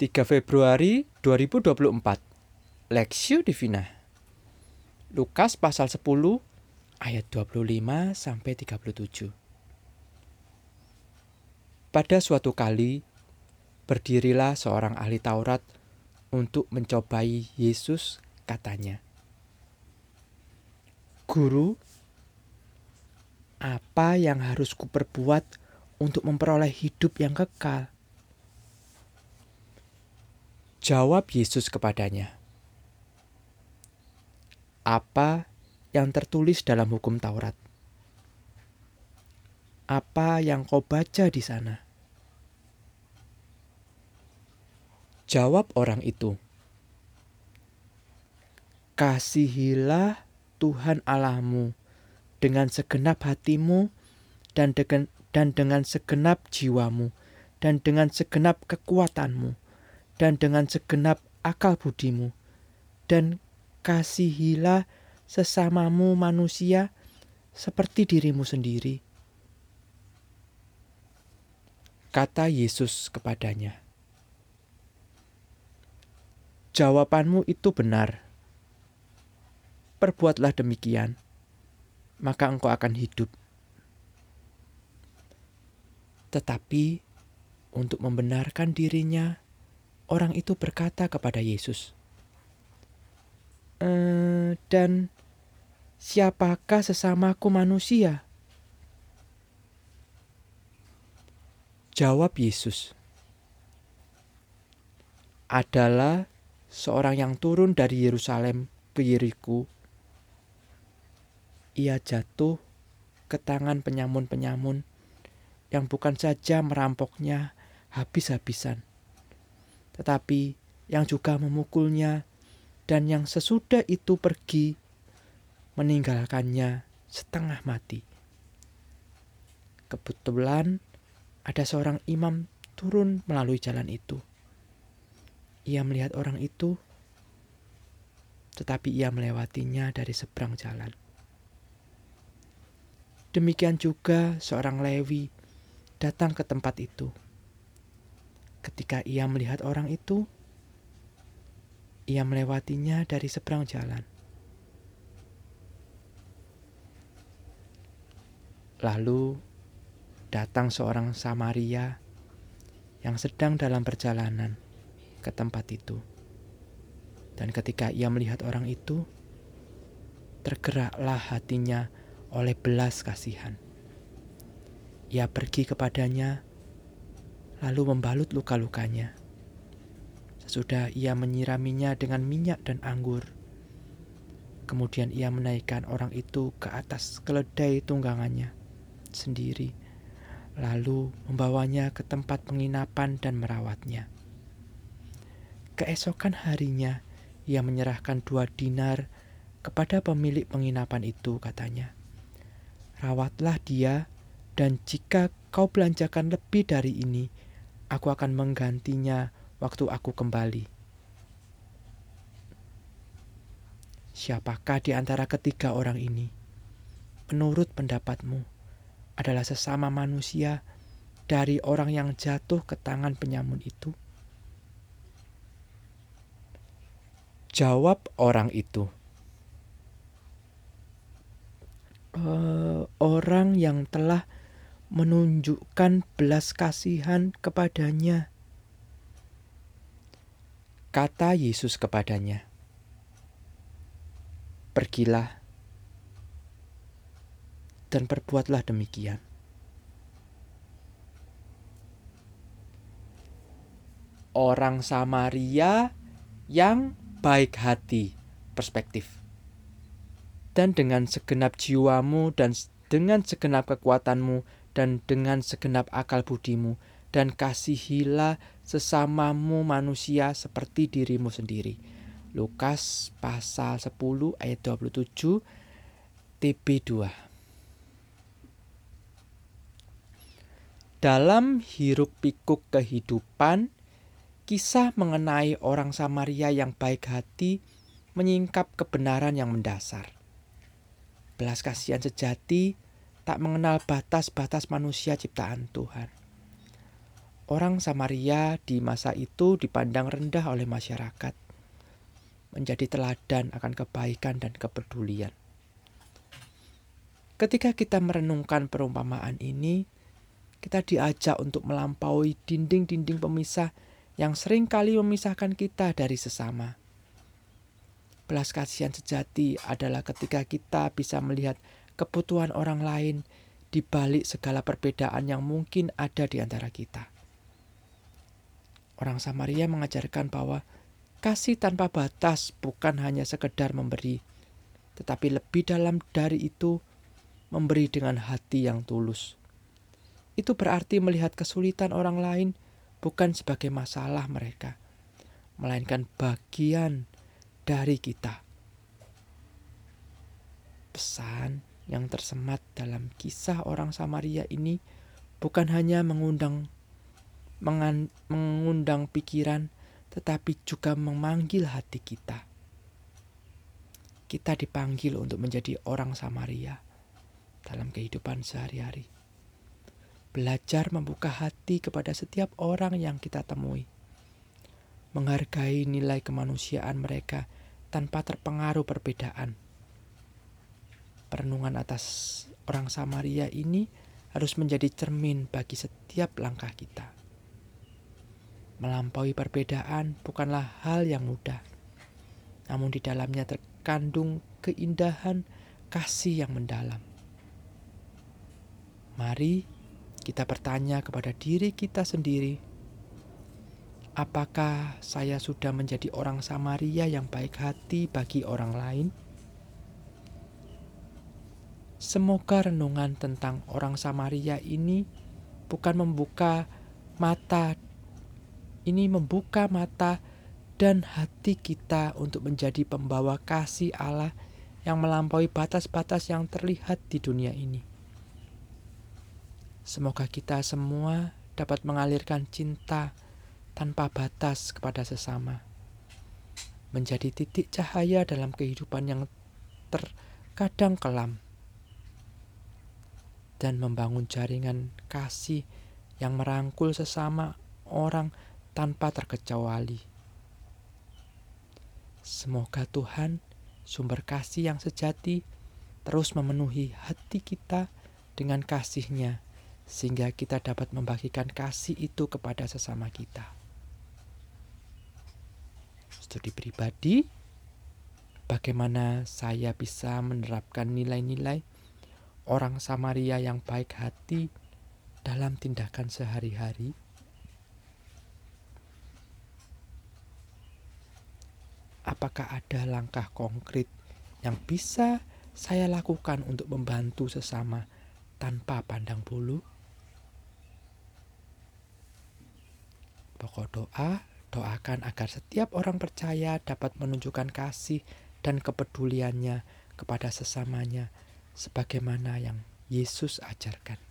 3 Februari 2024 Lexio Divina. Lukas pasal 10 ayat 25 sampai 37 Pada suatu kali berdirilah seorang ahli Taurat untuk mencobai Yesus katanya. Guru apa yang harus kuperbuat untuk memperoleh hidup yang kekal? Jawab Yesus kepadanya, "Apa yang tertulis dalam hukum Taurat? Apa yang kau baca di sana?" Jawab orang itu, "Kasihilah Tuhan Allahmu dengan segenap hatimu dan dengan, dan dengan segenap jiwamu dan dengan segenap kekuatanmu." Dan dengan segenap akal budimu, dan kasihilah sesamamu manusia seperti dirimu sendiri. Kata Yesus kepadanya, "Jawabanmu itu benar. Perbuatlah demikian, maka engkau akan hidup." Tetapi untuk membenarkan dirinya, orang itu berkata kepada Yesus, e, "Dan siapakah sesamaku manusia?" Jawab Yesus, "Adalah seorang yang turun dari Yerusalem ke Yeriko. Ia jatuh ke tangan penyamun-penyamun yang bukan saja merampoknya habis-habisan, tetapi yang juga memukulnya, dan yang sesudah itu pergi meninggalkannya setengah mati. Kebetulan ada seorang imam turun melalui jalan itu. Ia melihat orang itu, tetapi ia melewatinya dari seberang jalan. Demikian juga seorang Lewi datang ke tempat itu Ketika ia melihat orang itu, ia melewatinya dari seberang jalan. Lalu datang seorang Samaria yang sedang dalam perjalanan ke tempat itu. Dan ketika ia melihat orang itu, tergeraklah hatinya oleh belas kasihan. Ia pergi kepadanya lalu membalut luka-lukanya. Sesudah ia menyiraminya dengan minyak dan anggur. Kemudian ia menaikkan orang itu ke atas keledai tunggangannya sendiri, lalu membawanya ke tempat penginapan dan merawatnya. Keesokan harinya, ia menyerahkan dua dinar kepada pemilik penginapan itu, katanya. Rawatlah dia, dan jika kau belanjakan lebih dari ini, aku akan menggantinya waktu aku kembali. Siapakah di antara ketiga orang ini, menurut pendapatmu, adalah sesama manusia dari orang yang jatuh ke tangan penyamun itu? Jawab orang itu, e, "Orang yang telah..." menunjukkan belas kasihan kepadanya. Kata Yesus kepadanya, "Pergilah dan perbuatlah demikian." Orang Samaria yang baik hati, perspektif, dan dengan segenap jiwamu dan dengan segenap kekuatanmu dan dengan segenap akal budimu, dan kasihilah sesamamu manusia seperti dirimu sendiri. Lukas pasal 10 ayat 27 TB2 Dalam hiruk pikuk kehidupan, kisah mengenai orang Samaria yang baik hati menyingkap kebenaran yang mendasar. Belas kasihan sejati tak mengenal batas-batas manusia ciptaan Tuhan. Orang Samaria di masa itu dipandang rendah oleh masyarakat, menjadi teladan akan kebaikan dan kepedulian. Ketika kita merenungkan perumpamaan ini, kita diajak untuk melampaui dinding-dinding pemisah yang sering kali memisahkan kita dari sesama. Belas kasihan sejati adalah ketika kita bisa melihat kebutuhan orang lain di balik segala perbedaan yang mungkin ada di antara kita. Orang Samaria mengajarkan bahwa kasih tanpa batas bukan hanya sekedar memberi, tetapi lebih dalam dari itu memberi dengan hati yang tulus. Itu berarti melihat kesulitan orang lain bukan sebagai masalah mereka, melainkan bagian dari kita. Pesan yang tersemat dalam kisah orang Samaria ini bukan hanya mengundang mengundang pikiran, tetapi juga memanggil hati kita. Kita dipanggil untuk menjadi orang Samaria dalam kehidupan sehari-hari. Belajar membuka hati kepada setiap orang yang kita temui. Menghargai nilai kemanusiaan mereka tanpa terpengaruh perbedaan. Perenungan atas orang Samaria ini harus menjadi cermin bagi setiap langkah kita. Melampaui perbedaan bukanlah hal yang mudah, namun di dalamnya terkandung keindahan kasih yang mendalam. Mari kita bertanya kepada diri kita sendiri, apakah saya sudah menjadi orang Samaria yang baik hati bagi orang lain? Semoga renungan tentang orang Samaria ini bukan membuka mata ini membuka mata dan hati kita untuk menjadi pembawa kasih Allah yang melampaui batas-batas yang terlihat di dunia ini. Semoga kita semua dapat mengalirkan cinta tanpa batas kepada sesama, menjadi titik cahaya dalam kehidupan yang terkadang kelam, dan membangun jaringan kasih yang merangkul sesama orang tanpa terkecuali. Semoga Tuhan, sumber kasih yang sejati, terus memenuhi hati kita dengan kasih-Nya, sehingga kita dapat membagikan kasih itu kepada sesama kita. Studi pribadi, bagaimana saya bisa menerapkan nilai-nilai orang Samaria yang baik hati dalam tindakan sehari-hari? apakah ada langkah konkret yang bisa saya lakukan untuk membantu sesama tanpa pandang bulu? Pokok doa, doakan agar setiap orang percaya dapat menunjukkan kasih dan kepeduliannya kepada sesamanya sebagaimana yang Yesus ajarkan.